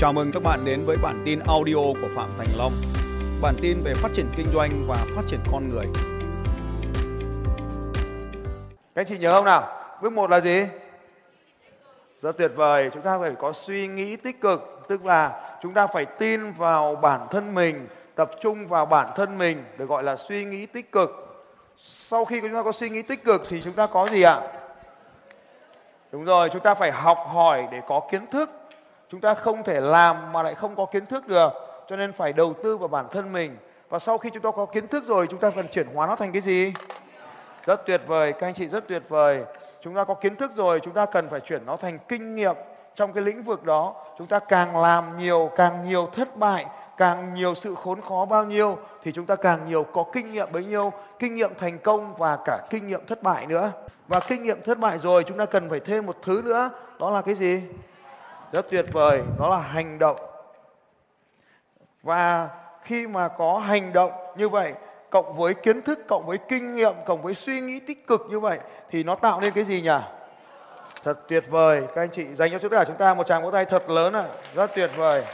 Chào mừng các bạn đến với bản tin audio của Phạm Thành Long. Bản tin về phát triển kinh doanh và phát triển con người. Các anh chị nhớ không nào? Bước một là gì? Rất tuyệt vời, chúng ta phải có suy nghĩ tích cực, tức là chúng ta phải tin vào bản thân mình, tập trung vào bản thân mình được gọi là suy nghĩ tích cực. Sau khi chúng ta có suy nghĩ tích cực thì chúng ta có gì ạ? Đúng rồi, chúng ta phải học hỏi để có kiến thức. Chúng ta không thể làm mà lại không có kiến thức được. Cho nên phải đầu tư vào bản thân mình. Và sau khi chúng ta có kiến thức rồi, chúng ta cần chuyển hóa nó thành cái gì? Rất tuyệt vời, các anh chị rất tuyệt vời. Chúng ta có kiến thức rồi, chúng ta cần phải chuyển nó thành kinh nghiệm trong cái lĩnh vực đó. Chúng ta càng làm nhiều, càng nhiều thất bại, càng nhiều sự khốn khó bao nhiêu thì chúng ta càng nhiều có kinh nghiệm bấy nhiêu, kinh nghiệm thành công và cả kinh nghiệm thất bại nữa. Và kinh nghiệm thất bại rồi chúng ta cần phải thêm một thứ nữa, đó là cái gì? Rất tuyệt vời, đó là hành động. Và khi mà có hành động như vậy cộng với kiến thức, cộng với kinh nghiệm, cộng với suy nghĩ tích cực như vậy thì nó tạo nên cái gì nhỉ? Thật tuyệt vời. Các anh chị dành cho tất cả chúng ta một tràng vỗ tay thật lớn ạ. À. Rất tuyệt vời.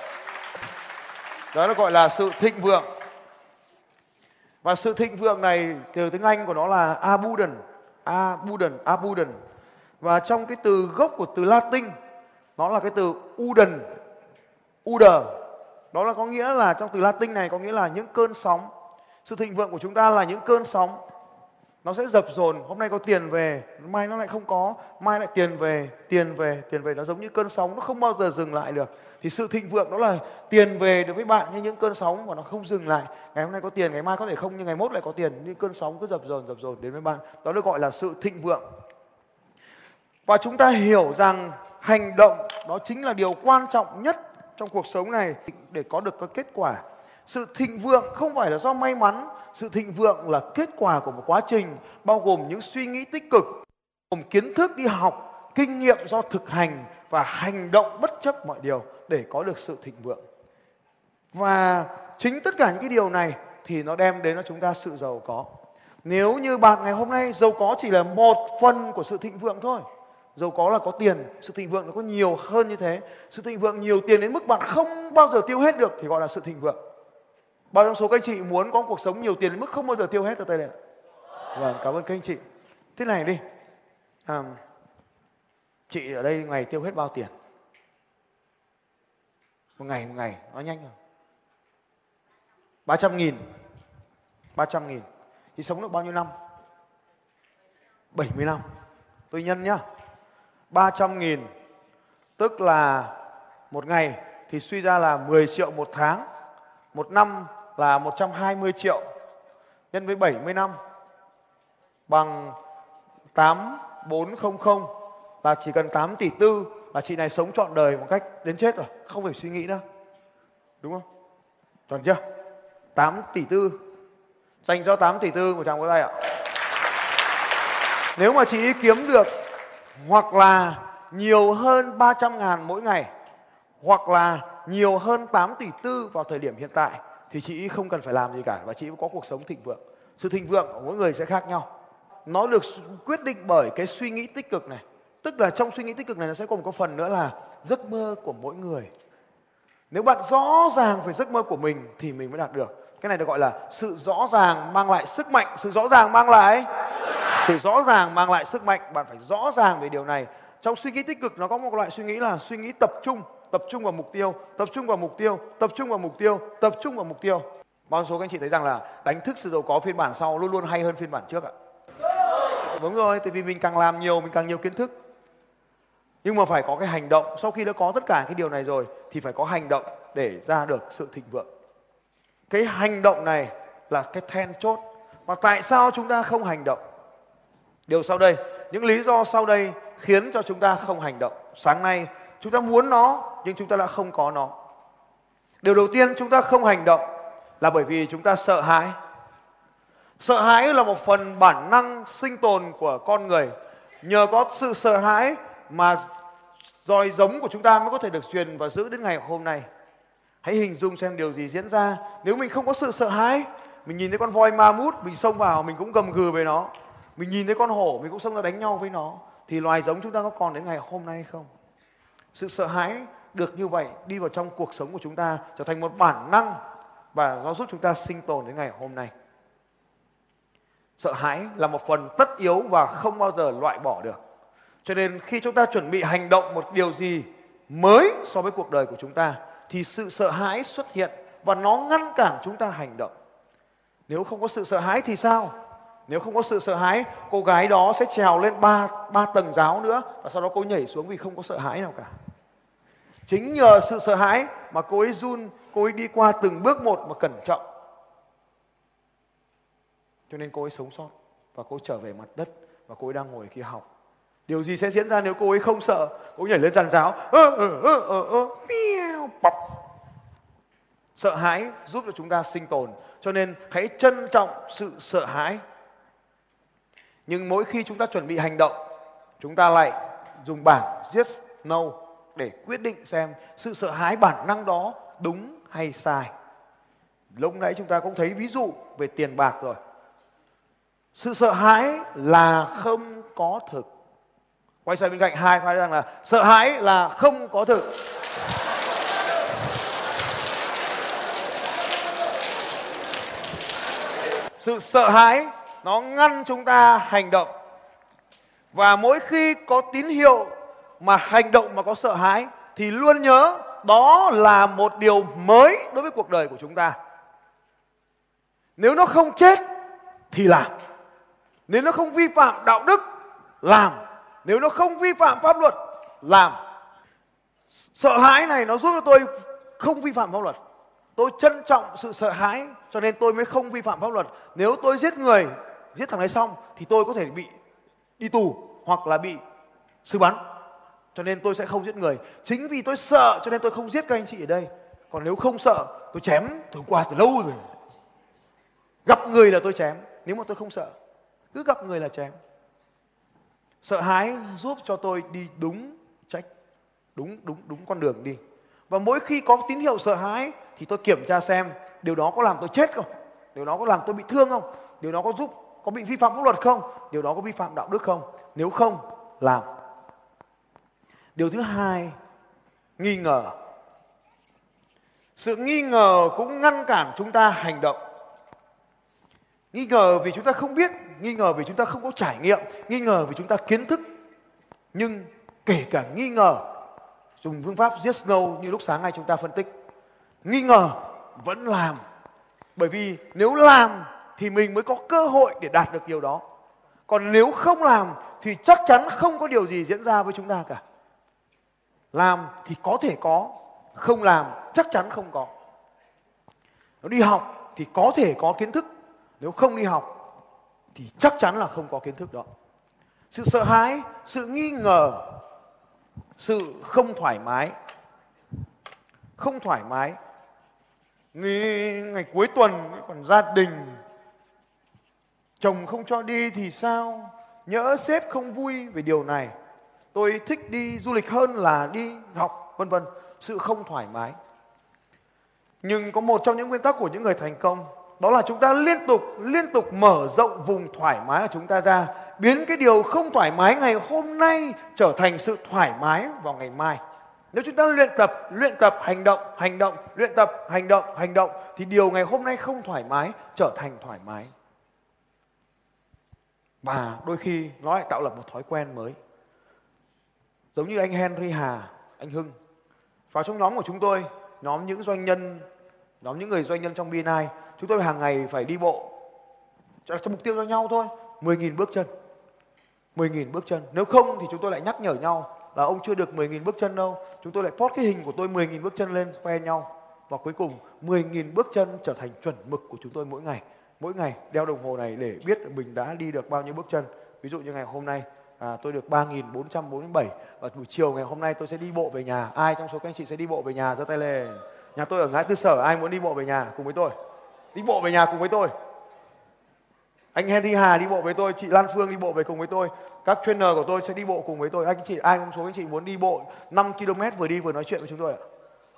Đó nó gọi là sự thịnh vượng. Và sự thịnh vượng này từ tiếng Anh của nó là abundant, abundant, abundant. Và trong cái từ gốc của từ Latin nó là cái từ uden, uder. Đó là có nghĩa là trong từ Latin này có nghĩa là những cơn sóng. Sự thịnh vượng của chúng ta là những cơn sóng. Nó sẽ dập dồn, hôm nay có tiền về, mai nó lại không có, mai lại tiền về, tiền về, tiền về. Nó giống như cơn sóng, nó không bao giờ dừng lại được. Thì sự thịnh vượng đó là tiền về đối với bạn như những cơn sóng và nó không dừng lại. Ngày hôm nay có tiền, ngày mai có thể không, nhưng ngày mốt lại có tiền. Những cơn sóng cứ dập dồn, dập dồn đến với bạn. Đó được gọi là sự thịnh vượng. Và chúng ta hiểu rằng hành động đó chính là điều quan trọng nhất trong cuộc sống này để có được cái kết quả. Sự thịnh vượng không phải là do may mắn, sự thịnh vượng là kết quả của một quá trình bao gồm những suy nghĩ tích cực, gồm kiến thức đi học, kinh nghiệm do thực hành và hành động bất chấp mọi điều để có được sự thịnh vượng. Và chính tất cả những cái điều này thì nó đem đến cho chúng ta sự giàu có. Nếu như bạn ngày hôm nay giàu có chỉ là một phần của sự thịnh vượng thôi. Giàu có là có tiền, sự thịnh vượng nó có nhiều hơn như thế. Sự thịnh vượng nhiều tiền đến mức bạn không bao giờ tiêu hết được thì gọi là sự thịnh vượng. Bao trong số các anh chị muốn có cuộc sống nhiều tiền đến mức không bao giờ tiêu hết từ tay này? Vâng, cảm ơn các anh chị. Thế này đi. À, chị ở đây ngày tiêu hết bao tiền? Một ngày một ngày, nó nhanh rồi. 300 nghìn. 300 nghìn. Thì sống được bao nhiêu năm? 70 năm. Tôi nhân nhá. 300 nghìn tức là một ngày thì suy ra là 10 triệu một tháng. Một năm là 120 triệu nhân với 70 năm bằng 8400 là chỉ cần 8 tỷ tư là chị này sống trọn đời một cách đến chết rồi, không phải suy nghĩ nữa. Đúng không? Chuẩn chưa? 8 tỷ tư. Dành cho 8 tỷ tư một tràng có tay ạ. Nếu mà chị kiếm được hoặc là nhiều hơn 300 ngàn mỗi ngày, hoặc là nhiều hơn 8 tỷ tư vào thời điểm hiện tại, thì chị không cần phải làm gì cả và chị có cuộc sống thịnh vượng. Sự thịnh vượng của mỗi người sẽ khác nhau. Nó được quyết định bởi cái suy nghĩ tích cực này. Tức là trong suy nghĩ tích cực này nó sẽ có một cái phần nữa là giấc mơ của mỗi người. Nếu bạn rõ ràng về giấc mơ của mình thì mình mới đạt được. Cái này được gọi là sự rõ ràng mang lại sức mạnh. Sự rõ ràng mang lại sự rõ ràng mang lại sức mạnh. Bạn phải rõ ràng về điều này. Trong suy nghĩ tích cực nó có một loại suy nghĩ là suy nghĩ tập trung tập trung vào mục tiêu, tập trung vào mục tiêu, tập trung vào mục tiêu, tập trung vào mục tiêu. Bao số các anh chị thấy rằng là đánh thức sự giàu có phiên bản sau luôn luôn hay hơn phiên bản trước ạ? Đúng rồi, tại vì mình càng làm nhiều mình càng nhiều kiến thức. Nhưng mà phải có cái hành động, sau khi đã có tất cả cái điều này rồi thì phải có hành động để ra được sự thịnh vượng. Cái hành động này là cái then chốt. mà tại sao chúng ta không hành động? Điều sau đây, những lý do sau đây khiến cho chúng ta không hành động. Sáng nay chúng ta muốn nó nhưng chúng ta đã không có nó. Điều đầu tiên chúng ta không hành động là bởi vì chúng ta sợ hãi. Sợ hãi là một phần bản năng sinh tồn của con người. Nhờ có sự sợ hãi mà dòi giống của chúng ta mới có thể được truyền và giữ đến ngày hôm nay. Hãy hình dung xem điều gì diễn ra nếu mình không có sự sợ hãi. Mình nhìn thấy con voi ma mút, mình xông vào, mình cũng gầm gừ về nó. Mình nhìn thấy con hổ, mình cũng xông ra đánh nhau với nó. Thì loài giống chúng ta có còn đến ngày hôm nay không? Sự sợ hãi được như vậy đi vào trong cuộc sống của chúng ta trở thành một bản năng và nó giúp chúng ta sinh tồn đến ngày hôm nay. Sợ hãi là một phần tất yếu và không bao giờ loại bỏ được. Cho nên khi chúng ta chuẩn bị hành động một điều gì mới so với cuộc đời của chúng ta thì sự sợ hãi xuất hiện và nó ngăn cản chúng ta hành động. Nếu không có sự sợ hãi thì sao? Nếu không có sự sợ hãi, cô gái đó sẽ trèo lên ba ba tầng giáo nữa và sau đó cô nhảy xuống vì không có sợ hãi nào cả. Chính nhờ sự sợ hãi mà cô ấy run, cô ấy đi qua từng bước một mà cẩn trọng. Cho nên cô ấy sống sót và cô trở về mặt đất và cô ấy đang ngồi kia học. Điều gì sẽ diễn ra nếu cô ấy không sợ? Cô ấy nhảy lên giàn giáo. Ơ, ơ, ơ, ơ, ơ, bọc. Sợ hãi giúp cho chúng ta sinh tồn. Cho nên hãy trân trọng sự sợ hãi. Nhưng mỗi khi chúng ta chuẩn bị hành động, chúng ta lại dùng bảng yes, no để quyết định xem sự sợ hãi bản năng đó đúng hay sai. Lúc nãy chúng ta cũng thấy ví dụ về tiền bạc rồi. Sự sợ hãi là không có thực. Quay sang bên cạnh hai phải rằng là sợ hãi là không có thực. Sự sợ hãi nó ngăn chúng ta hành động. Và mỗi khi có tín hiệu mà hành động mà có sợ hãi thì luôn nhớ đó là một điều mới đối với cuộc đời của chúng ta. Nếu nó không chết thì làm. Nếu nó không vi phạm đạo đức làm. Nếu nó không vi phạm pháp luật làm. Sợ hãi này nó giúp cho tôi không vi phạm pháp luật. Tôi trân trọng sự sợ hãi cho nên tôi mới không vi phạm pháp luật. Nếu tôi giết người, giết thằng này xong thì tôi có thể bị đi tù hoặc là bị xử bắn. Cho nên tôi sẽ không giết người. Chính vì tôi sợ cho nên tôi không giết các anh chị ở đây. Còn nếu không sợ, tôi chém từ qua từ lâu rồi. Gặp người là tôi chém, nếu mà tôi không sợ, cứ gặp người là chém. Sợ hãi giúp cho tôi đi đúng trách, đúng đúng đúng con đường đi. Và mỗi khi có tín hiệu sợ hãi thì tôi kiểm tra xem điều đó có làm tôi chết không? Điều đó có làm tôi bị thương không? Điều đó có giúp có bị vi phạm pháp luật không? Điều đó có vi phạm đạo đức không? Nếu không, làm. Điều thứ hai, nghi ngờ. Sự nghi ngờ cũng ngăn cản chúng ta hành động. Nghi ngờ vì chúng ta không biết, nghi ngờ vì chúng ta không có trải nghiệm, nghi ngờ vì chúng ta kiến thức. Nhưng kể cả nghi ngờ, dùng phương pháp yes, no như lúc sáng nay chúng ta phân tích, nghi ngờ vẫn làm. Bởi vì nếu làm thì mình mới có cơ hội để đạt được điều đó. Còn nếu không làm thì chắc chắn không có điều gì diễn ra với chúng ta cả. Làm thì có thể có không làm chắc chắn không có. Nếu đi học thì có thể có kiến thức nếu không đi học thì chắc chắn là không có kiến thức đó. Sự sợ hãi sự nghi ngờ sự không thoải mái không thoải mái. Ngày, ngày cuối tuần còn gia đình chồng không cho đi thì sao? Nhỡ sếp không vui về điều này. Tôi thích đi du lịch hơn là đi học, vân vân. Sự không thoải mái. Nhưng có một trong những nguyên tắc của những người thành công, đó là chúng ta liên tục liên tục mở rộng vùng thoải mái của chúng ta ra, biến cái điều không thoải mái ngày hôm nay trở thành sự thoải mái vào ngày mai. Nếu chúng ta luyện tập luyện tập, hành động hành động, luyện tập, hành động hành động, thì điều ngày hôm nay không thoải mái trở thành thoải mái và đôi khi nó lại tạo lập một thói quen mới. Giống như anh Henry Hà anh Hưng. Vào trong nhóm của chúng tôi nhóm những doanh nhân nhóm những người doanh nhân trong BNI chúng tôi hàng ngày phải đi bộ cho, mục tiêu cho nhau thôi 10.000 bước chân. 10.000 bước chân. Nếu không thì chúng tôi lại nhắc nhở nhau là ông chưa được 10.000 bước chân đâu. Chúng tôi lại post cái hình của tôi 10.000 bước chân lên khoe nhau. Và cuối cùng 10.000 bước chân trở thành chuẩn mực của chúng tôi mỗi ngày mỗi ngày đeo đồng hồ này để biết mình đã đi được bao nhiêu bước chân. Ví dụ như ngày hôm nay à, tôi được 3.447 và buổi chiều ngày hôm nay tôi sẽ đi bộ về nhà. Ai trong số các anh chị sẽ đi bộ về nhà? Giơ tay lên. Nhà tôi ở ngã tư sở ai muốn đi bộ về nhà cùng với tôi? Đi bộ về nhà cùng với tôi. Anh Henry Hà đi bộ với tôi chị Lan Phương đi bộ về cùng với tôi các trainer của tôi sẽ đi bộ cùng với tôi. Anh chị ai trong số các anh chị muốn đi bộ 5 km vừa đi vừa nói chuyện với chúng tôi ạ?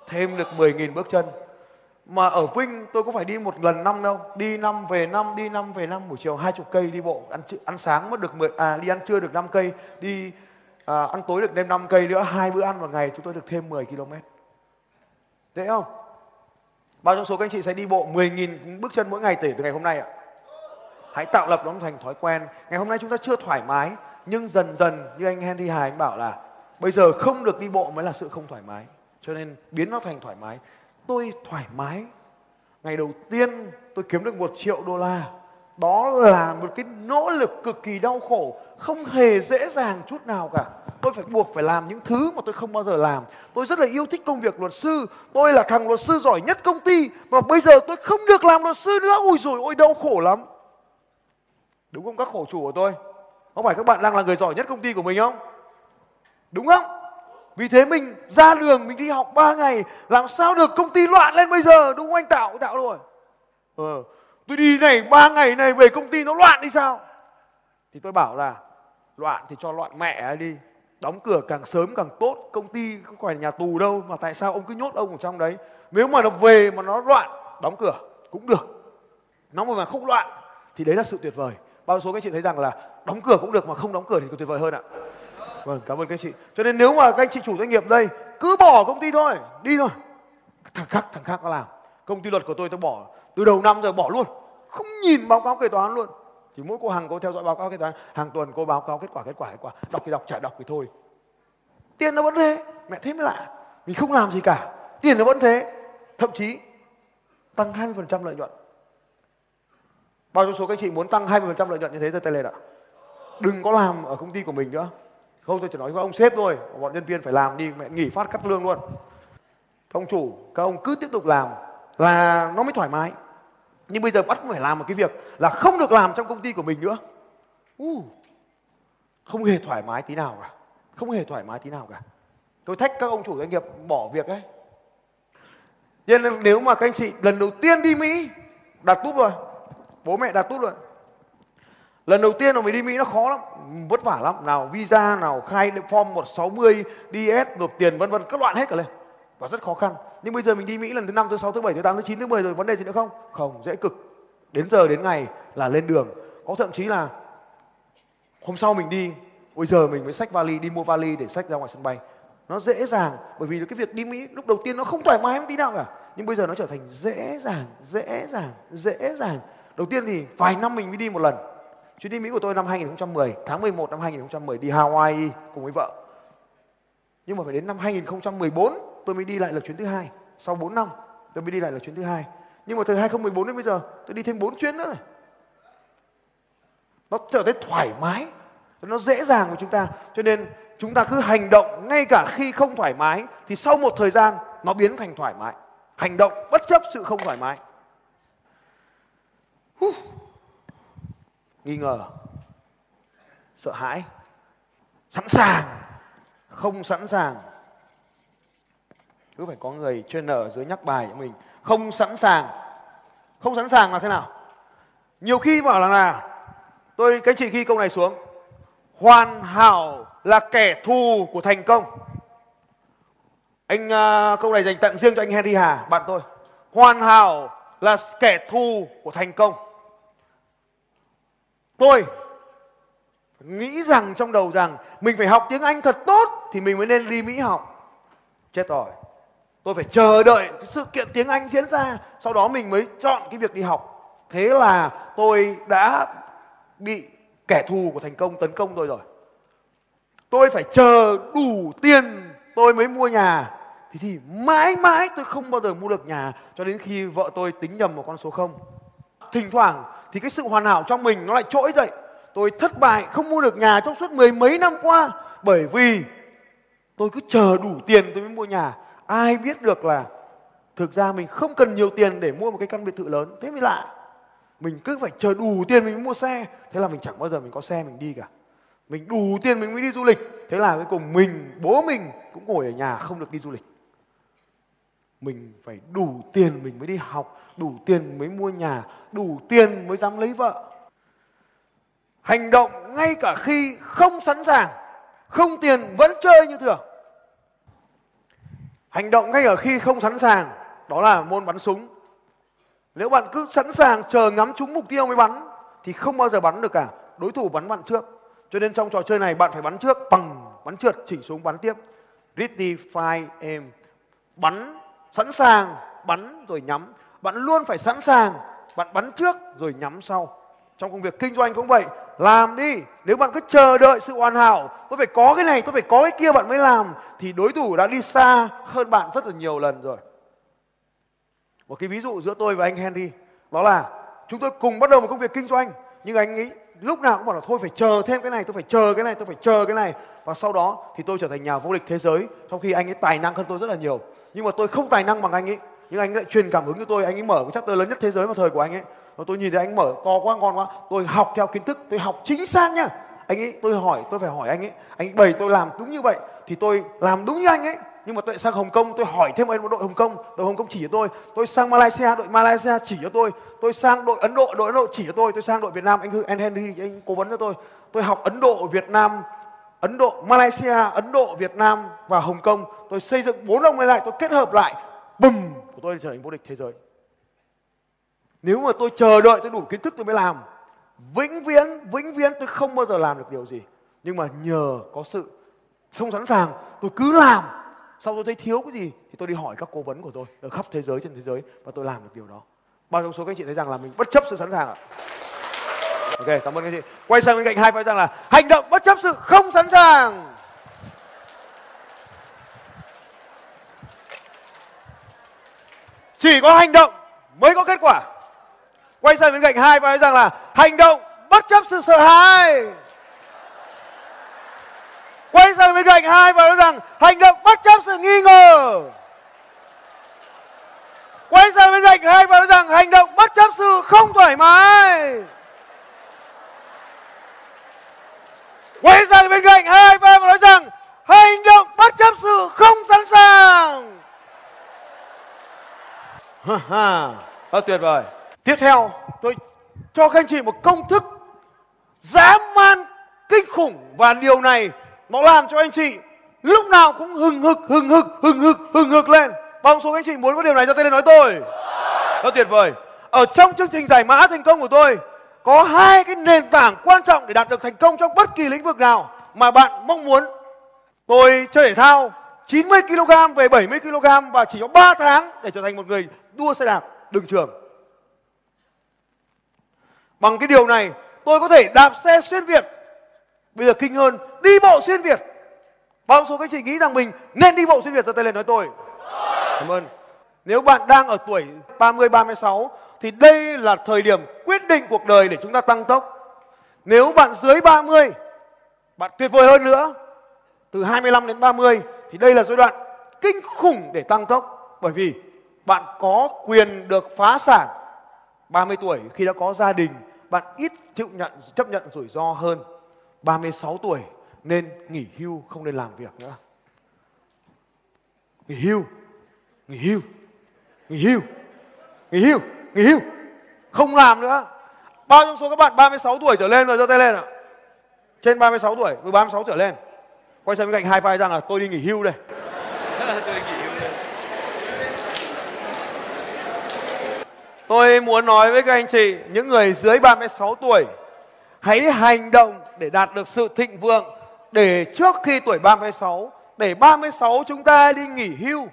Thêm được 10.000 bước chân mà ở Vinh tôi có phải đi một lần năm đâu đi năm về năm đi năm về năm buổi chiều hai chục cây đi bộ ăn ăn sáng mất được 10 à đi ăn trưa được 5 cây đi à, ăn tối được thêm 5 cây nữa hai bữa ăn một ngày chúng tôi được thêm 10 km Dễ không? Bao trong số các anh chị sẽ đi bộ 10.000 bước chân mỗi ngày từ ngày hôm nay ạ? Hãy tạo lập nó thành thói quen. Ngày hôm nay chúng ta chưa thoải mái, nhưng dần dần như anh Henry Hà anh bảo là bây giờ không được đi bộ mới là sự không thoải mái. Cho nên biến nó thành thoải mái. Tôi thoải mái. Ngày đầu tiên tôi kiếm được một triệu đô la. Đó là một cái nỗ lực cực kỳ đau khổ, không hề dễ dàng chút nào cả. Tôi phải buộc phải làm những thứ mà tôi không bao giờ làm. Tôi rất là yêu thích công việc luật sư. Tôi là thằng luật sư giỏi nhất công ty mà bây giờ tôi không được làm luật sư nữa. Ui rồi ôi đau khổ lắm. Đúng không các khổ chủ của tôi? Không phải các bạn đang là người giỏi nhất công ty của mình không? Đúng không? Vì thế mình ra đường mình đi học 3 ngày làm sao được công ty loạn lên bây giờ? Đúng không anh tạo? Tạo rồi? Ờ, tôi đi này ba ngày này về công ty nó loạn đi sao? Thì tôi bảo là loạn thì cho loạn mẹ đi. Đóng cửa càng sớm càng tốt công ty không phải là nhà tù đâu mà tại sao ông cứ nhốt ông ở trong đấy? Nếu mà nó về mà nó loạn đóng cửa cũng được. Nó mà không loạn thì đấy là sự tuyệt vời. Bao số các chị thấy rằng là đóng cửa cũng được mà không đóng cửa thì còn tuyệt vời hơn ạ vâng cảm ơn các chị. Cho nên nếu mà các anh chị chủ doanh nghiệp đây, cứ bỏ công ty thôi, đi thôi. Thằng khác thằng khác nó làm. Công ty luật của tôi tôi bỏ từ đầu năm rồi bỏ luôn. Không nhìn báo cáo kế toán luôn. Thì mỗi cô hàng cô theo dõi báo cáo kế toán. Hàng tuần cô báo cáo kết quả kết quả kết quả. Đọc thì đọc, chả đọc thì thôi. Tiền nó vẫn thế. Mẹ thế mới lạ. Mình không làm gì cả. Tiền nó vẫn thế. Thậm chí, tăng 20% lợi nhuận. Bao nhiêu số các chị muốn tăng 20% lợi nhuận như thế giơ tay lên ạ. Đừng có làm ở công ty của mình nữa không tôi chỉ nói với ông sếp thôi. Bọn nhân viên phải làm đi mẹ nghỉ phát cắt lương luôn. Ông chủ các ông cứ tiếp tục làm là nó mới thoải mái. Nhưng bây giờ bắt phải làm một cái việc là không được làm trong công ty của mình nữa. Uh, không hề thoải mái tí nào cả. Không hề thoải mái tí nào cả. Tôi thách các ông chủ doanh nghiệp bỏ việc ấy. Nên nếu mà các anh chị lần đầu tiên đi mỹ đặt túp rồi. Bố mẹ đặt túp rồi lần đầu tiên mà mình đi mỹ nó khó lắm, vất vả lắm. Nào visa, nào khai form 160 ds nộp tiền, vân vân, các loạn hết cả lên. Và rất khó khăn. Nhưng bây giờ mình đi Mỹ lần thứ năm, thứ sáu, thứ bảy, thứ tám, thứ chín, thứ mười rồi, vấn đề gì nữa không? Không, dễ cực. Đến giờ, đến ngày là lên đường. Có thậm chí là hôm sau mình đi, bây giờ mình mới xách vali, đi mua vali để xách ra ngoài sân bay. Nó dễ dàng, bởi vì cái việc đi Mỹ lúc đầu tiên nó không thoải mái một tí nào cả. Nhưng bây giờ nó trở thành dễ dàng dễ dàng dễ dàng. Đầu tiên thì vài năm mình mới đi một lần chuyến đi Mỹ của tôi năm 2010 tháng 11 năm 2010 đi Hawaii cùng với vợ. Nhưng mà phải đến năm 2014 tôi mới đi lại là chuyến thứ hai. Sau 4 năm, tôi mới đi lại là chuyến thứ hai. Nhưng mà từ 2014 đến bây giờ, tôi đi thêm 4 chuyến nữa rồi. Nó trở nên thoải mái. Nó dễ dàng với chúng ta. Cho nên chúng ta cứ hành động ngay cả khi không thoải mái, thì sau một thời gian, nó biến thành thoải mái. Hành động bất chấp sự không thoải mái. Uh nghi ngờ. Sợ hãi. Sẵn sàng. Không sẵn sàng. Cứ phải có người trainer ở dưới nhắc bài cho mình. Không sẵn sàng. Không sẵn sàng là thế nào? Nhiều khi bảo là là tôi cái chị ghi câu này xuống. Hoàn hảo là kẻ thù của thành công. Anh uh, câu này dành tặng riêng cho anh Henry Hà bạn tôi. Hoàn hảo là kẻ thù của thành công tôi nghĩ rằng trong đầu rằng mình phải học tiếng Anh thật tốt thì mình mới nên đi Mỹ học. Chết rồi. Tôi phải chờ đợi cái sự kiện tiếng Anh diễn ra, sau đó mình mới chọn cái việc đi học. Thế là tôi đã bị kẻ thù của thành công tấn công tôi rồi. Tôi phải chờ đủ tiền tôi mới mua nhà. Thì thì mãi mãi tôi không bao giờ mua được nhà cho đến khi vợ tôi tính nhầm một con số không thỉnh thoảng thì cái sự hoàn hảo trong mình nó lại trỗi dậy. Tôi thất bại, không mua được nhà trong suốt mười mấy năm qua, bởi vì tôi cứ chờ đủ tiền tôi mới mua nhà. Ai biết được là thực ra mình không cần nhiều tiền để mua một cái căn biệt thự lớn. Thế mới lạ, mình cứ phải chờ đủ tiền mình mới mua xe. Thế là mình chẳng bao giờ mình có xe mình đi cả. Mình đủ tiền mình mới đi du lịch. Thế là cuối cùng mình, bố mình cũng ngồi ở nhà không được đi du lịch mình phải đủ tiền mình mới đi học, đủ tiền mới mua nhà, đủ tiền mới dám lấy vợ. Hành động ngay cả khi không sẵn sàng, không tiền vẫn chơi như thường. Hành động ngay ở khi không sẵn sàng, đó là môn bắn súng. Nếu bạn cứ sẵn sàng chờ ngắm trúng mục tiêu mới bắn, thì không bao giờ bắn được cả. Đối thủ bắn bạn trước. Cho nên trong trò chơi này, bạn phải bắn trước, bằng, bắn trượt, chỉnh súng bắn tiếp. Ready fire aim. Bắn sẵn sàng bắn rồi nhắm. Bạn luôn phải sẵn sàng, bạn bắn trước rồi nhắm sau. Trong công việc kinh doanh cũng vậy, làm đi. Nếu bạn cứ chờ đợi sự hoàn hảo, tôi phải có cái này, tôi phải có cái kia bạn mới làm, thì đối thủ đã đi xa hơn bạn rất là nhiều lần rồi. Một cái ví dụ giữa tôi và anh Henry, đó là chúng tôi cùng bắt đầu một công việc kinh doanh, nhưng anh nghĩ lúc nào cũng bảo là thôi phải chờ thêm cái này, tôi phải chờ cái này, tôi phải chờ cái này. Và sau đó thì tôi trở thành nhà vô địch thế giới, trong khi anh ấy tài năng hơn tôi rất là nhiều nhưng mà tôi không tài năng bằng anh ấy. Nhưng anh lại truyền cảm hứng cho tôi. Anh ấy mở cái chapter lớn nhất thế giới vào thời của anh ấy. Và tôi nhìn thấy anh mở, to quá, ngon quá. Tôi học theo kiến thức, tôi học chính xác nhá anh ấy, tôi hỏi, tôi phải hỏi anh ấy. Anh ấy bày tôi làm đúng như vậy thì tôi làm đúng như anh ấy. Nhưng mà tôi sang Hồng Kông, tôi hỏi thêm một đội Hồng Kông. Đội Hồng Kông chỉ cho tôi. Tôi sang Malaysia, đội Malaysia chỉ cho tôi. Tôi sang đội Ấn Độ, đội Ấn Độ chỉ cho tôi. Tôi sang đội Việt Nam. Anh anh Henry, anh cố vấn cho tôi. Tôi học Ấn Độ, Việt Nam Ấn Độ, Malaysia, Ấn Độ, Việt Nam và Hồng Kông. Tôi xây dựng bốn ông này lại, tôi kết hợp lại. Bùm! Của tôi trở thành vô địch thế giới. Nếu mà tôi chờ đợi tôi đủ kiến thức tôi mới làm. Vĩnh viễn vĩnh viễn tôi không bao giờ làm được điều gì. Nhưng mà nhờ có sự không sẵn sàng, tôi cứ làm. Sau tôi thấy thiếu cái gì thì tôi đi hỏi các cố vấn của tôi ở khắp thế giới, trên thế giới và tôi làm được điều đó. Bao trong số các anh chị thấy rằng là mình bất chấp sự sẵn sàng ạ? Ok, cảm ơn các chị. Quay sang bên cạnh hai vai rằng là hành động bất chấp sự không sẵn sàng. Chỉ có hành động mới có kết quả. Quay sang bên cạnh hai và nói rằng là hành động bất chấp sự sợ hãi. Quay sang bên cạnh hai và nói rằng hành động bất chấp sự nghi ngờ. Quay sang bên cạnh hai và nói rằng hành động bất chấp sự không thoải mái. Quay sang bên cạnh hai và nói rằng hành động bất chấp sự không sẵn sàng. Ha ha. Rất tuyệt vời. Tiếp theo tôi cho các anh chị một công thức dã man kinh khủng. Và điều này nó làm cho anh chị lúc nào cũng hừng hực hừng hực hừng hực hừng hực lên. Bao số anh chị muốn có điều này cho tay lên nói tôi. Rất tuyệt vời. Ở trong chương trình giải mã thành công của tôi có hai cái nền tảng quan trọng để đạt được thành công trong bất kỳ lĩnh vực nào mà bạn mong muốn. Tôi chơi thể thao 90 kg về 70 kg và chỉ có 3 tháng để trở thành một người đua xe đạp đường trường. Bằng cái điều này, tôi có thể đạp xe xuyên việt. Bây giờ kinh hơn, đi bộ xuyên việt. Bao số các chị nghĩ rằng mình nên đi bộ xuyên việt giơ tay lên nói tôi. Cảm ơn. Nếu bạn đang ở tuổi 30 36 thì đây là thời điểm quyết định cuộc đời để chúng ta tăng tốc. Nếu bạn dưới 30 bạn tuyệt vời hơn nữa. Từ 25 đến 30 thì đây là giai đoạn kinh khủng để tăng tốc. Bởi vì bạn có quyền được phá sản 30 tuổi khi đã có gia đình, bạn ít chịu nhận, chấp nhận rủi ro hơn 36 tuổi, nên nghỉ hưu không nên làm việc nữa. Nghỉ hưu nghỉ hưu nghỉ hưu nghỉ hưu nghỉ hưu. Không làm nữa. Bao trong số các bạn? 36 tuổi trở lên rồi giơ tay lên ạ. Trên 36 tuổi từ 36 trở lên. Quay sang bên cạnh hai vai rằng là tôi đi nghỉ hưu đây. Tôi đi nghỉ hưu đây Tôi muốn nói với các anh chị, những người dưới 36 tuổi, hãy hành động để đạt được sự thịnh vượng để trước khi tuổi 36, để 36 chúng ta đi nghỉ hưu.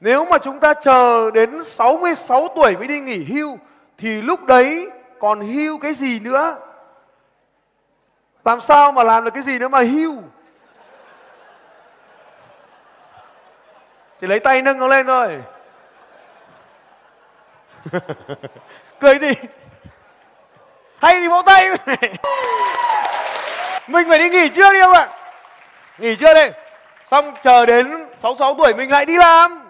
Nếu mà chúng ta chờ đến 66 tuổi mới đi nghỉ hưu, thì lúc đấy còn hưu cái gì nữa? Làm sao mà làm được cái gì nữa mà hưu? Chỉ lấy tay nâng nó lên thôi. cười gì hay thì vỗ tay mình phải đi nghỉ trước đi không ạ nghỉ trước đi xong chờ đến 66 tuổi mình lại đi làm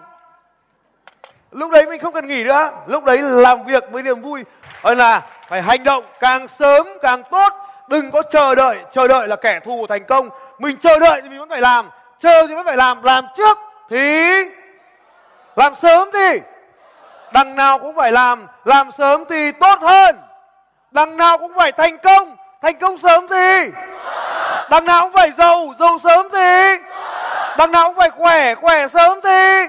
lúc đấy mình không cần nghỉ nữa. Lúc đấy làm việc với niềm vui. Hơn là phải hành động càng sớm càng tốt. Đừng có chờ đợi. Chờ đợi là kẻ thù thành công. Mình chờ đợi thì mình vẫn phải làm. Chờ thì vẫn phải làm. Làm trước thì làm sớm thì đằng nào cũng phải làm. Làm sớm thì tốt hơn. Đằng nào cũng phải thành công. Thành công sớm thì đằng nào cũng phải giàu. Giàu sớm thì đằng nào cũng phải khỏe. Khỏe sớm thì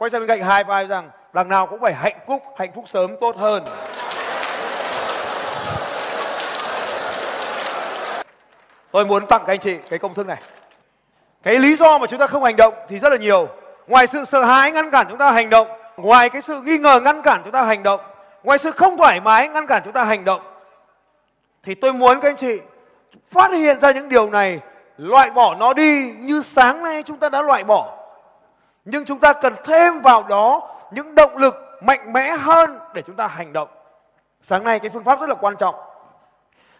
quay sang bên cạnh hai vai rằng đằng nào cũng phải hạnh phúc hạnh phúc sớm tốt hơn. Tôi muốn tặng các anh chị cái công thức này. Cái lý do mà chúng ta không hành động thì rất là nhiều. Ngoài sự sợ hãi ngăn cản chúng ta hành động, ngoài cái sự nghi ngờ ngăn cản chúng ta hành động, ngoài sự không thoải mái ngăn cản chúng ta hành động, thì tôi muốn các anh chị phát hiện ra những điều này, loại bỏ nó đi như sáng nay chúng ta đã loại bỏ nhưng chúng ta cần thêm vào đó những động lực mạnh mẽ hơn để chúng ta hành động. Sáng nay cái phương pháp rất là quan trọng.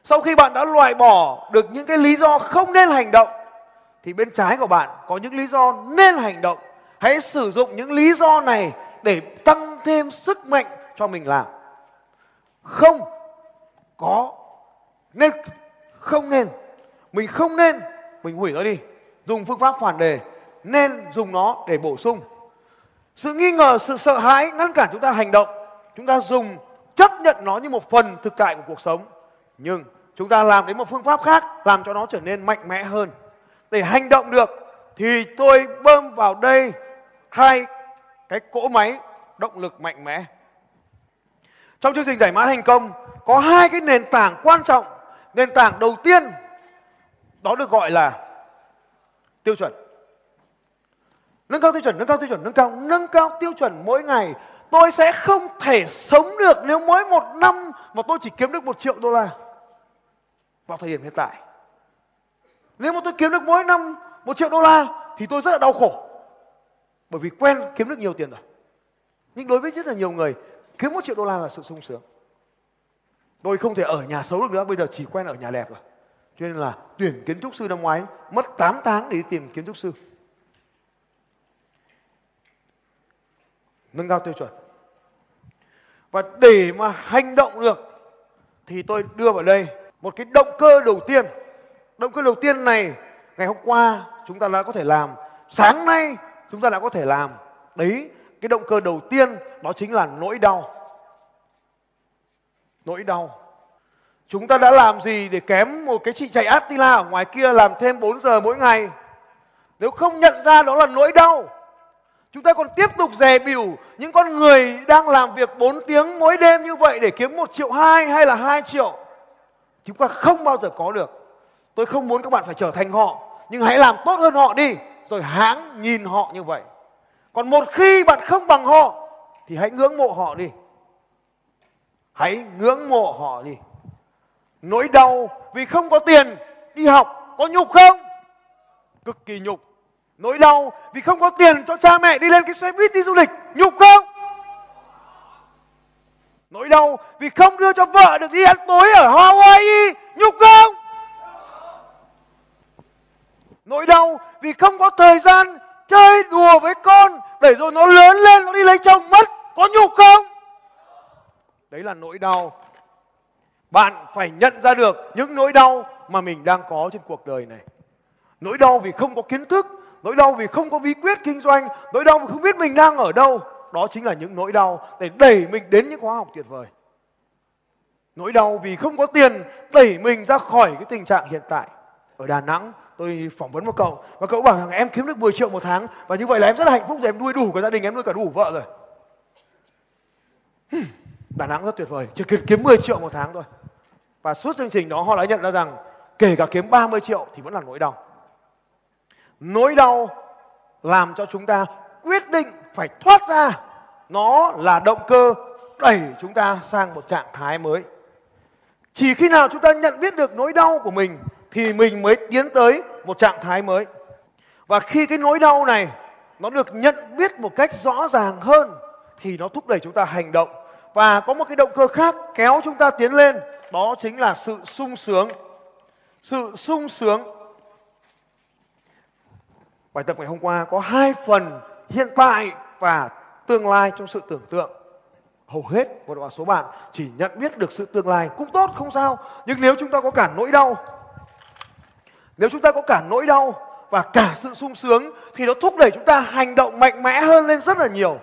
Sau khi bạn đã loại bỏ được những cái lý do không nên hành động, thì bên trái của bạn có những lý do nên hành động. Hãy sử dụng những lý do này để tăng thêm sức mạnh cho mình làm. Không có nên, không nên. Mình không nên, mình hủy nó đi. Dùng phương pháp phản đề nên dùng nó để bổ sung. Sự nghi ngờ, sự sợ hãi ngăn cản chúng ta hành động. Chúng ta dùng, chấp nhận nó như một phần thực tại của cuộc sống. Nhưng chúng ta làm đến một phương pháp khác, làm cho nó trở nên mạnh mẽ hơn. Để hành động được, thì tôi bơm vào đây hai cái cỗ máy động lực mạnh mẽ. Trong chương trình giải mã thành công, có hai cái nền tảng quan trọng. Nền tảng đầu tiên, đó được gọi là tiêu chuẩn nâng cao tiêu chuẩn, nâng cao tiêu chuẩn, nâng cao nâng cao tiêu chuẩn mỗi ngày. Tôi sẽ không thể sống được nếu mỗi một năm mà tôi chỉ kiếm được một triệu đô la vào thời điểm hiện tại. Nếu mà tôi kiếm được mỗi năm một triệu đô la thì tôi rất là đau khổ, bởi vì quen kiếm được nhiều tiền rồi. Nhưng đối với rất là nhiều người, kiếm một triệu đô la là sự sung sướng. Tôi không thể ở nhà xấu được nữa, bây giờ chỉ quen ở nhà đẹp rồi. Cho nên là tuyển kiến trúc sư năm ngoái, mất 8 tháng để đi tìm kiến trúc sư. Nâng cao tiêu chuẩn. Và để mà hành động được, thì tôi đưa vào đây một cái động cơ đầu tiên. Động cơ đầu tiên này, ngày hôm qua chúng ta đã có thể làm, sáng nay chúng ta đã có thể làm. Đấy, cái động cơ đầu tiên đó chính là nỗi đau. Nỗi đau. Chúng ta đã làm gì để kém một cái chị chạy Attila ở ngoài kia làm thêm 4 giờ mỗi ngày? Nếu không nhận ra đó là nỗi đau Chúng ta còn tiếp tục dè biểu những con người đang làm việc 4 tiếng mỗi đêm như vậy để kiếm 1 triệu 2 hay là 2 triệu. Chúng ta không bao giờ có được. Tôi không muốn các bạn phải trở thành họ, nhưng hãy làm tốt hơn họ đi, rồi hãng nhìn họ như vậy. Còn một khi bạn không bằng họ, thì hãy ngưỡng mộ họ đi. Hãy ngưỡng mộ họ đi. Nỗi đau vì không có tiền đi học có nhục không? Cực kỳ nhục nỗi đau vì không có tiền cho cha mẹ đi lên cái xe buýt đi du lịch, nhục không? Nỗi đau vì không đưa cho vợ được đi ăn tối ở Hawaii, nhục không? Nỗi đau vì không có thời gian chơi đùa với con để rồi nó lớn lên, nó đi lấy chồng mất, có nhục không? Đấy là nỗi đau. Bạn phải nhận ra được những nỗi đau mà mình đang có trên cuộc đời này. Nỗi đau vì không có kiến thức nỗi đau vì không có bí quyết kinh doanh nỗi đau vì không biết mình đang ở đâu đó chính là những nỗi đau để đẩy mình đến những khóa học tuyệt vời. Nỗi đau vì không có tiền đẩy mình ra khỏi cái tình trạng hiện tại. Ở Đà Nẵng tôi phỏng vấn một cậu và cậu bảo rằng em kiếm được 10 triệu một tháng và như vậy là em rất là hạnh phúc rồi em nuôi đủ cả gia đình em nuôi cả đủ vợ rồi. Đà Nẵng rất tuyệt vời chỉ kiếm, kiếm 10 triệu một tháng thôi. Và suốt chương trình đó họ đã nhận ra rằng kể cả kiếm 30 triệu thì vẫn là nỗi đau nỗi đau làm cho chúng ta quyết định phải thoát ra. Nó là động cơ đẩy chúng ta sang một trạng thái mới. Chỉ khi nào chúng ta nhận biết được nỗi đau của mình thì mình mới tiến tới một trạng thái mới. Và khi cái nỗi đau này nó được nhận biết một cách rõ ràng hơn thì nó thúc đẩy chúng ta hành động. Và có một cái động cơ khác kéo chúng ta tiến lên, đó chính là sự sung sướng. Sự sung sướng Bài tập ngày hôm qua có hai phần hiện tại và tương lai trong sự tưởng tượng. Hầu hết một đoạn số bạn chỉ nhận biết được sự tương lai cũng tốt không sao. Nhưng nếu chúng ta có cả nỗi đau, nếu chúng ta có cả nỗi đau và cả sự sung sướng thì nó thúc đẩy chúng ta hành động mạnh mẽ hơn lên rất là nhiều.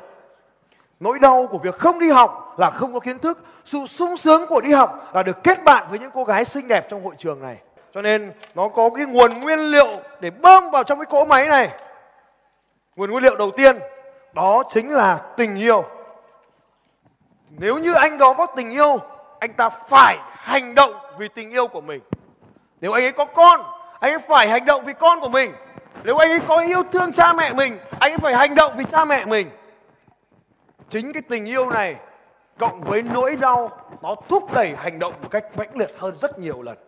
Nỗi đau của việc không đi học là không có kiến thức, sự sung sướng của đi học là được kết bạn với những cô gái xinh đẹp trong hội trường này. Cho nên nó có cái nguồn nguyên liệu để bơm vào trong cái cỗ máy này. Nguồn nguyên liệu đầu tiên đó chính là tình yêu. Nếu như anh đó có tình yêu, anh ta phải hành động vì tình yêu của mình. Nếu anh ấy có con, anh ấy phải hành động vì con của mình. nếu anh ấy có yêu thương cha mẹ mình anh ấy phải hành động vì cha mẹ mình chính cái tình yêu này cộng với nỗi đau nó thúc đẩy hành động một cách mãnh liệt hơn rất nhiều lần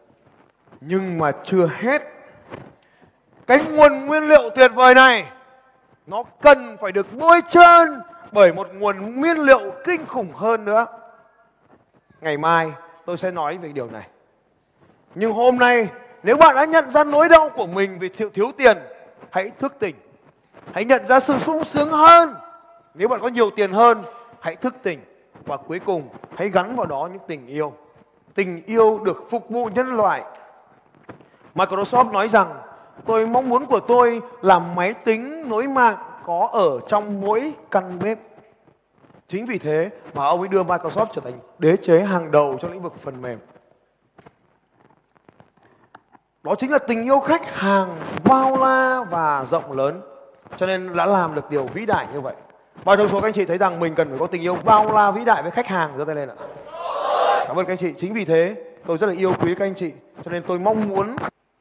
nhưng mà chưa hết. Cái nguồn nguyên liệu tuyệt vời này nó cần phải được bôi trơn bởi một nguồn nguyên liệu kinh khủng hơn nữa. Ngày mai tôi sẽ nói về điều này. Nhưng hôm nay nếu bạn đã nhận ra nỗi đau của mình vì thiếu, thiếu tiền hãy thức tỉnh. Hãy nhận ra sự sung sướng hơn. Nếu bạn có nhiều tiền hơn hãy thức tỉnh. Và cuối cùng hãy gắn vào đó những tình yêu. Tình yêu được phục vụ nhân loại. Microsoft nói rằng, tôi mong muốn của tôi là máy tính nối mạng có ở trong mỗi căn bếp. Chính vì thế mà ông ấy đưa Microsoft trở thành đế chế hàng đầu trong lĩnh vực phần mềm. Đó chính là tình yêu khách hàng bao la và rộng lớn, cho nên đã làm được điều vĩ đại như vậy. Bao trong số các anh chị thấy rằng mình cần phải có tình yêu bao la vĩ đại với khách hàng, giơ tay lên ạ. Cảm ơn các anh chị. Chính vì thế, tôi rất là yêu quý các anh chị, cho nên tôi mong muốn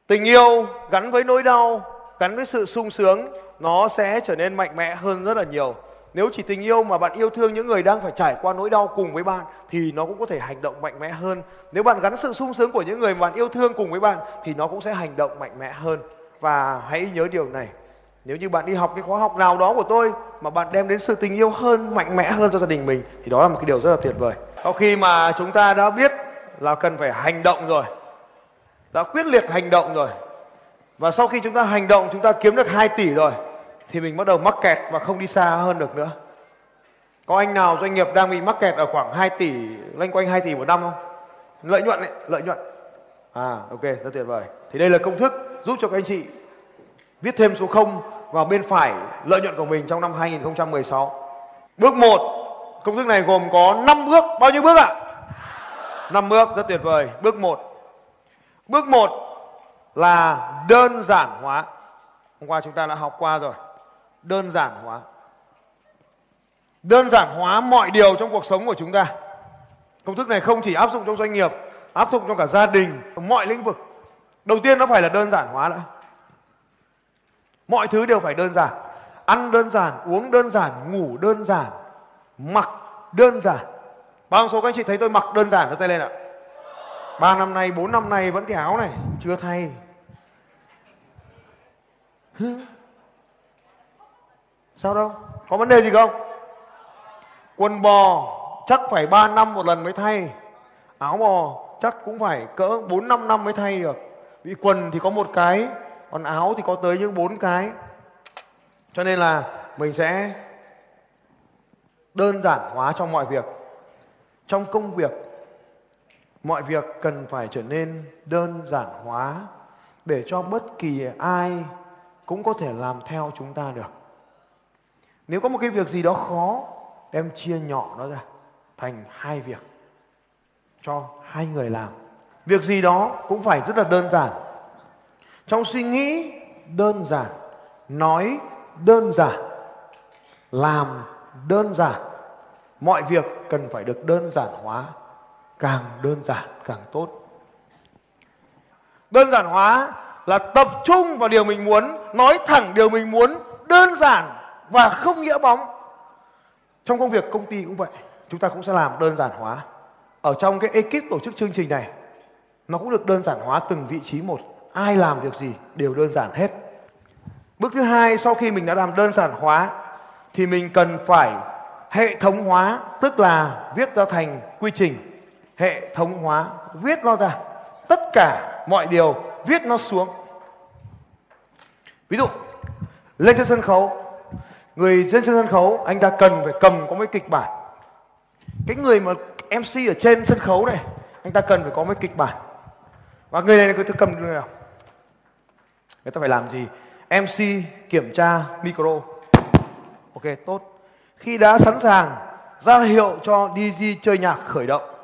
tình yêu gắn với nỗi đau, gắn với sự sung sướng, nó sẽ trở nên mạnh mẽ hơn rất là nhiều. Nếu chỉ tình yêu mà bạn yêu thương những người đang phải trải qua nỗi đau cùng với bạn, thì nó cũng có thể hành động mạnh mẽ hơn. Nếu bạn gắn sự sung sướng của những người mà bạn yêu thương cùng với bạn, thì nó cũng sẽ hành động mạnh mẽ hơn. Và hãy nhớ điều này, nếu như bạn đi học cái khóa học nào đó của tôi mà bạn đem đến sự tình yêu hơn, mạnh mẽ hơn cho gia đình mình, thì đó là một cái điều rất là tuyệt vời. Sau khi mà chúng ta đã biết là cần phải hành động rồi đã quyết liệt hành động rồi. Và sau khi chúng ta hành động chúng ta kiếm được 2 tỷ rồi thì mình bắt đầu mắc kẹt và không đi xa hơn được nữa. Có anh nào doanh nghiệp đang bị mắc kẹt ở khoảng 2 tỷ loanh quanh 2 tỷ một năm không? Lợi nhuận ấy, lợi nhuận. À ok rất tuyệt vời. Thì đây là công thức giúp cho các anh chị viết thêm số 0 vào bên phải lợi nhuận của mình trong năm 2016 bước 1 công thức này gồm có 5 bước. Bao nhiêu bước ạ? À? 5 bước rất tuyệt vời. Bước 1 bước 1 là đơn giản hóa. Hôm qua chúng ta đã học qua rồi. Đơn giản hóa. Đơn giản hóa mọi điều trong cuộc sống của chúng ta. Công thức này không chỉ áp dụng trong doanh nghiệp, áp dụng trong cả gia đình, mọi lĩnh vực. Đầu tiên nó phải là đơn giản hóa đã. Mọi thứ đều phải đơn giản. Ăn đơn giản, uống đơn giản, ngủ đơn giản, mặc đơn giản. Bao số các anh chị thấy tôi mặc đơn giản cho tay lên ạ? Ba năm nay bốn năm nay vẫn cái áo này chưa thay Sao đâu? Có vấn đề gì không? Quần bò chắc phải 3 năm một lần mới thay. Áo bò chắc cũng phải cỡ 4 5 năm mới thay được. Vì quần thì có một cái, còn áo thì có tới những bốn cái. Cho nên là mình sẽ đơn giản hóa trong mọi việc. Trong công việc mọi việc cần phải trở nên đơn giản hóa để cho bất kỳ ai cũng có thể làm theo chúng ta được. Nếu có một cái việc gì đó khó, đem chia nhỏ nó ra thành hai việc cho hai người làm. Việc gì đó cũng phải rất là đơn giản. Trong suy nghĩ đơn giản, nói đơn giản, làm đơn giản, mọi việc cần phải được đơn giản hóa càng đơn giản, càng tốt. Đơn giản hóa là tập trung vào điều mình muốn, nói thẳng điều mình muốn, đơn giản và không nghĩa bóng. Trong công việc công ty cũng vậy, chúng ta cũng sẽ làm đơn giản hóa. Ở trong cái ekip tổ chức chương trình này, nó cũng được đơn giản hóa từng vị trí một. Ai làm việc gì đều đơn giản hết. Bước thứ hai, sau khi mình đã làm đơn giản hóa, thì mình cần phải hệ thống hóa, tức là viết ra thành quy trình hệ thống hóa, viết nó ra. Tất cả mọi điều viết nó xuống. Ví dụ, lên trên sân khấu, người trên sân khấu, anh ta cần phải cầm có mấy kịch bản. Cái người mà mc ở trên sân khấu này, anh ta cần phải có mấy kịch bản. Và người này người ta cầm người nào? Người ta phải làm gì? Mc kiểm tra micro. Ok, tốt. Khi đã sẵn sàng, ra hiệu cho dj chơi nhạc khởi động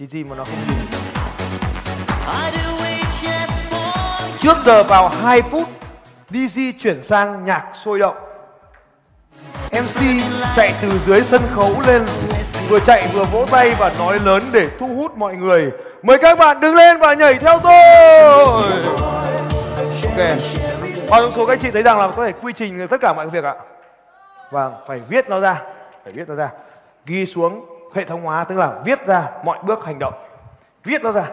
dj mà nó không dùng trước giờ vào 2 phút DJ chuyển sang nhạc sôi động. MC chạy từ dưới sân khấu lên, Vừa chạy vừa vỗ tay và nói lớn để thu hút mọi người. Mời các bạn đứng lên và nhảy theo tôi! Ok. Bao nhiêu số các anh chị thấy rằng là có thể quy trình tất cả mọi việc ạ? Vâng phải viết nó ra, phải viết nó ra. Ghi xuống hệ thống hóa, tức là viết ra mọi bước hành động. Viết nó ra.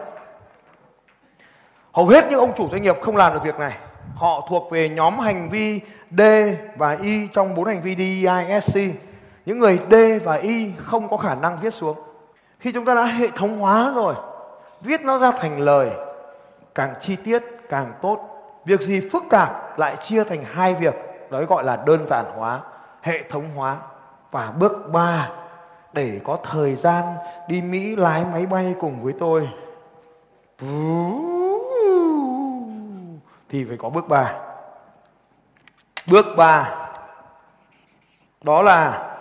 Hầu hết những ông chủ doanh nghiệp không làm được việc này. Họ thuộc về nhóm hành vi D và Y trong bốn hành vi DISC e, những người D và Y không có khả năng viết xuống. Khi chúng ta đã hệ thống hóa rồi, viết nó ra thành lời, càng chi tiết, càng tốt. Việc gì phức tạp lại chia thành hai việc, đó gọi là đơn giản hóa, hệ thống hóa. Và bước 3 để có thời gian đi Mỹ lái máy bay cùng với tôi. Thì phải có bước 3 bước 3 đó là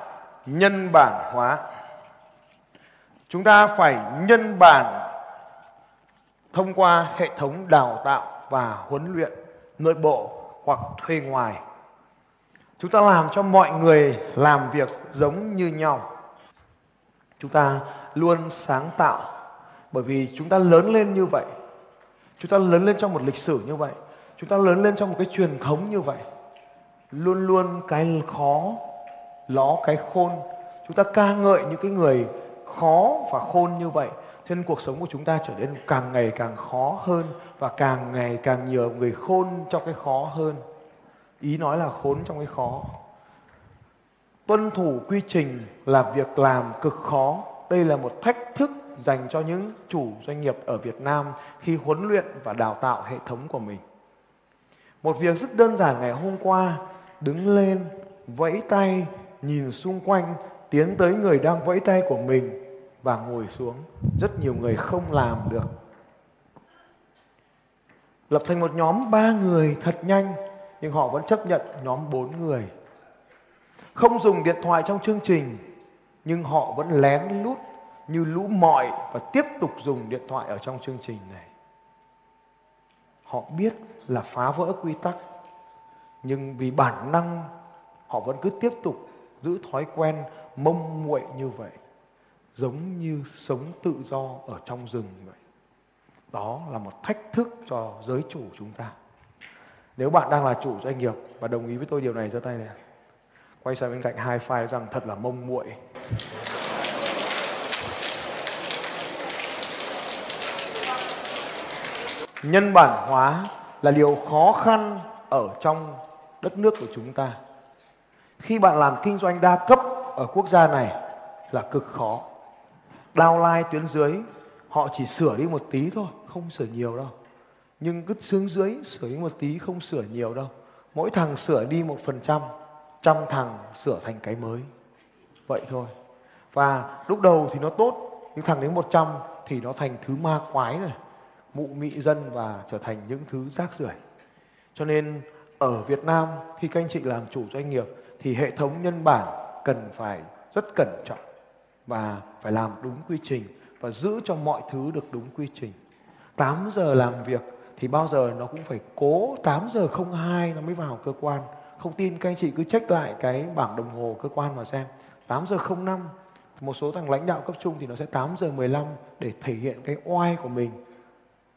nhân bản hóa. Chúng ta phải nhân bản thông qua hệ thống đào tạo và huấn luyện nội bộ hoặc thuê ngoài. Chúng ta làm cho mọi người làm việc giống như nhau chúng ta luôn sáng tạo. Bởi vì chúng ta lớn lên như vậy, chúng ta lớn lên trong một lịch sử như vậy, chúng ta lớn lên trong một cái truyền thống như vậy, luôn luôn cái khó ló cái khôn. Chúng ta ca ngợi những cái người khó và khôn như vậy, cho nên cuộc sống của chúng ta trở nên càng ngày càng khó hơn và càng ngày càng nhiều người khôn trong cái khó hơn. Ý nói là khốn trong cái khó tuân thủ quy trình là việc làm cực khó. Đây là một thách thức dành cho những chủ doanh nghiệp ở Việt Nam khi huấn luyện và đào tạo hệ thống của mình. Một việc rất đơn giản ngày hôm qua, đứng lên, vẫy tay, nhìn xung quanh, tiến tới người đang vẫy tay của mình và ngồi xuống. Rất nhiều người không làm được. Lập thành một nhóm ba người thật nhanh, nhưng họ vẫn chấp nhận nhóm bốn người không dùng điện thoại trong chương trình, nhưng họ vẫn lén lút như lũ mọi và tiếp tục dùng điện thoại ở trong chương trình này. Họ biết là phá vỡ quy tắc, nhưng vì bản năng, họ vẫn cứ tiếp tục giữ thói quen mông muội như vậy, giống như sống tự do ở trong rừng vậy. Đó là một thách thức cho giới chủ chúng ta. Nếu bạn đang là chủ doanh nghiệp và đồng ý với tôi điều này, giơ tay này quay sang bên cạnh hai file rằng thật là mông muội. Nhân bản hóa là điều khó khăn ở trong đất nước của chúng ta. Khi bạn làm kinh doanh đa cấp ở quốc gia này là cực khó. Downline tuyến dưới, họ chỉ sửa đi một tí thôi, không sửa nhiều đâu. Nhưng cứ xuống dưới, sửa đi một tí, không sửa nhiều đâu. Mỗi thằng sửa đi một phần trăm trăm thằng sửa thành cái mới. Vậy thôi. Và lúc đầu thì nó tốt, nhưng thằng đến 100 thì nó thành thứ ma quái rồi. Mụ mị dân và trở thành những thứ rác rưởi. Cho nên ở Việt Nam, khi các anh chị làm chủ doanh nghiệp, thì hệ thống nhân bản cần phải rất cẩn trọng và phải làm đúng quy trình và giữ cho mọi thứ được đúng quy trình. 8 giờ làm việc thì bao giờ nó cũng phải cố 8 giờ 02 nó mới vào cơ quan. Không tin, các anh chị cứ check lại cái bảng đồng hồ cơ quan mà xem. 8 giờ 05 một số thằng lãnh đạo cấp trung thì nó sẽ 8 giờ 15 để thể hiện cái oai của mình.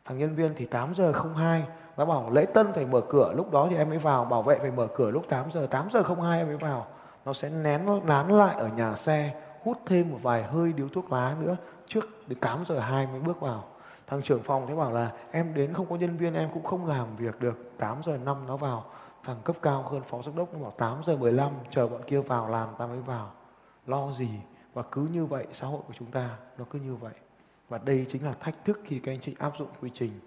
Thằng nhân viên thì 8 giờ 02 nó bảo lễ tân phải mở cửa, lúc đó thì em mới vào, bảo vệ phải mở cửa lúc 8 giờ 8 giờ 02 em mới vào nó sẽ nén, nó nán lại ở nhà xe, hút thêm một vài hơi điếu thuốc lá nữa, trước đến 8 giờ 2 mới bước vào thằng trưởng phòng thế bảo là, em đến không có nhân viên, em cũng không làm việc được 8 giờ 5 nó vào thằng cấp cao hơn phó giám đốc nó bảo 8 giờ 15 chờ bọn kia vào làm ta mới vào. Lo gì? Và cứ như vậy xã hội của chúng ta nó cứ như vậy. Và đây chính là thách thức khi các anh chị áp dụng quy trình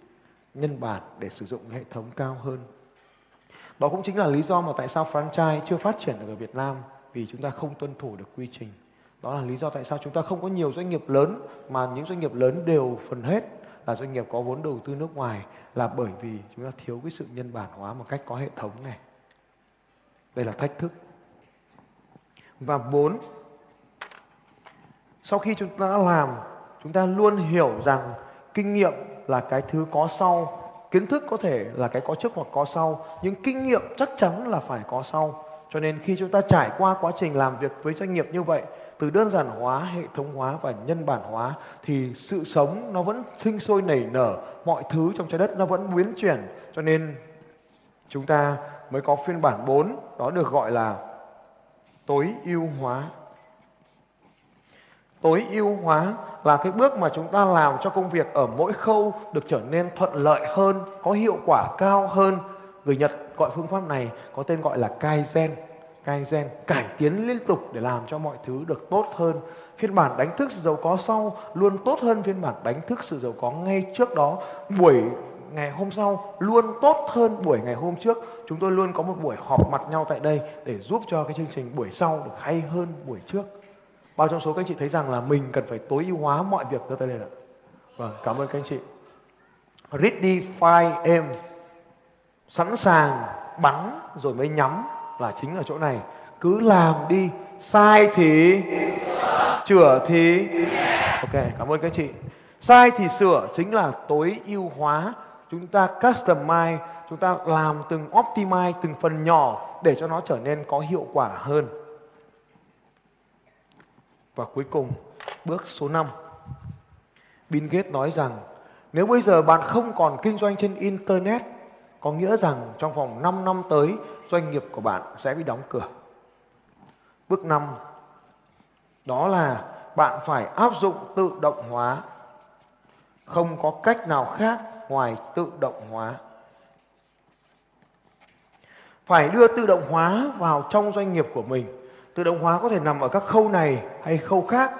nhân bản để sử dụng hệ thống cao hơn. Đó cũng chính là lý do mà tại sao franchise chưa phát triển được ở Việt Nam, vì chúng ta không tuân thủ được quy trình. Đó là lý do tại sao chúng ta không có nhiều doanh nghiệp lớn, mà những doanh nghiệp lớn đều phần hết là doanh nghiệp có vốn đầu tư nước ngoài là bởi vì chúng ta thiếu cái sự nhân bản hóa một cách có hệ thống này. Đây là thách thức. Và bốn, sau khi chúng ta đã làm, chúng ta luôn hiểu rằng kinh nghiệm là cái thứ có sau, kiến thức có thể là cái có trước hoặc có sau, nhưng kinh nghiệm chắc chắn là phải có sau. Cho nên khi chúng ta trải qua quá trình làm việc với doanh nghiệp như vậy từ đơn giản hóa, hệ thống hóa và nhân bản hóa thì sự sống nó vẫn sinh sôi nảy nở, mọi thứ trong trái đất nó vẫn biến chuyển. Cho nên chúng ta mới có phiên bản 4 đó được gọi là tối ưu hóa. Tối ưu hóa là cái bước mà chúng ta làm cho công việc ở mỗi khâu được trở nên thuận lợi hơn, có hiệu quả cao hơn. Người nhật gọi phương pháp này có tên gọi là kaizen kaizen, cải tiến liên tục để làm cho mọi thứ được tốt hơn. Phiên bản đánh thức sự giàu có sau luôn tốt hơn phiên bản đánh thức sự giàu có ngay trước đó. Buổi ngày hôm sau luôn tốt hơn buổi ngày hôm trước. Chúng tôi luôn có một buổi họp mặt nhau tại đây để giúp cho cái chương trình buổi sau được hay hơn buổi trước. Bao trong số các anh chị thấy rằng là mình cần phải tối ưu hóa mọi việc giơ tay lên ạ. Vâng cảm ơn các anh chị. Ready fire em sẵn sàng, bắn rồi mới nhắm là chính ở chỗ này. Cứ làm đi. Sai thì chữa thì ok, cảm ơn các chị. Sai thì sửa chính là tối ưu hóa. Chúng ta customize, chúng ta làm từng optimize, từng phần nhỏ để cho nó trở nên có hiệu quả hơn. Và cuối cùng, bước số 5 Bill Gates nói rằng, nếu bây giờ bạn không còn kinh doanh trên internet, có nghĩa rằng trong vòng 5 năm tới doanh nghiệp của bạn sẽ bị đóng cửa. Bước 5 đó là bạn phải áp dụng tự động hóa. Không có cách nào khác ngoài tự động hóa. Phải đưa tự động hóa vào trong doanh nghiệp của mình. Tự động hóa có thể nằm ở các khâu này hay khâu khác,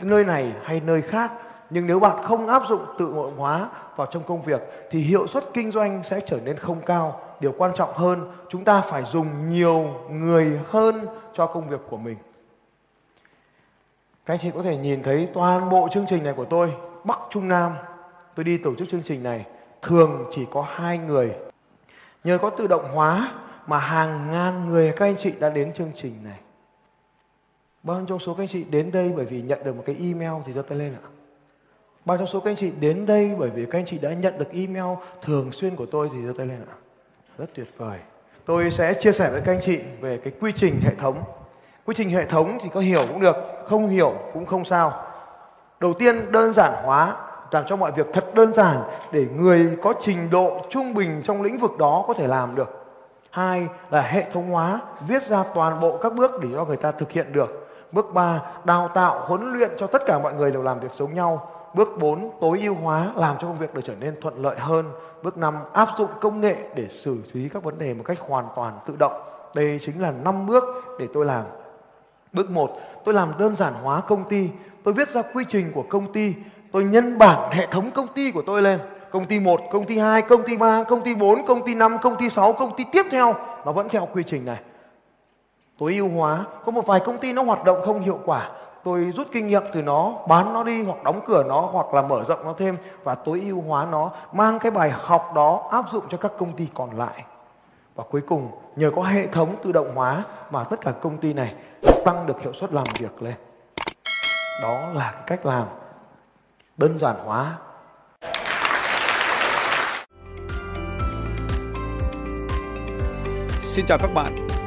nơi này hay nơi khác. Nhưng nếu bạn không áp dụng tự động hóa vào trong công việc thì hiệu suất kinh doanh sẽ trở nên không cao. Điều quan trọng hơn, chúng ta phải dùng nhiều người hơn cho công việc của mình. Các anh chị có thể nhìn thấy toàn bộ chương trình này của tôi, Bắc Trung Nam. Tôi đi tổ chức chương trình này, thường chỉ có hai người. Nhờ có tự động hóa mà hàng ngàn người các anh chị đã đến chương trình này. Bao nhiêu trong số các anh chị đến đây bởi vì nhận được một cái email thì giơ tay lên ạ. Bao trong số các anh chị đến đây bởi vì các anh chị đã nhận được email thường xuyên của tôi thì giơ tay lên ạ. Rất tuyệt vời. Tôi sẽ chia sẻ với các anh chị về cái quy trình hệ thống. Quy trình hệ thống thì có hiểu cũng được, không hiểu cũng không sao. Đầu tiên đơn giản hóa, làm cho mọi việc thật đơn giản để người có trình độ trung bình trong lĩnh vực đó có thể làm được. Hai là hệ thống hóa, viết ra toàn bộ các bước để cho người ta thực hiện được. Bước ba đào tạo, huấn luyện cho tất cả mọi người đều làm việc giống nhau. Bước 4, tối ưu hóa, làm cho công việc được trở nên thuận lợi hơn. Bước 5, áp dụng công nghệ để xử lý các vấn đề một cách hoàn toàn tự động. Đây chính là 5 bước để tôi làm. Bước 1, tôi làm đơn giản hóa công ty. Tôi viết ra quy trình của công ty. Tôi nhân bản hệ thống công ty của tôi lên. Công ty 1, công ty 2, công ty 3, công ty 4, công ty 5, công ty 6, công ty tiếp theo. Nó vẫn theo quy trình này tối ưu hóa có một vài công ty nó hoạt động không hiệu quả tôi rút kinh nghiệm từ nó, bán nó đi hoặc đóng cửa nó hoặc là mở rộng nó thêm và tối ưu hóa nó, mang cái bài học đó áp dụng cho các công ty còn lại. Và cuối cùng, nhờ có hệ thống tự động hóa mà tất cả công ty này tăng được hiệu suất làm việc lên. Đó là cái cách làm đơn giản hóa. Xin chào các bạn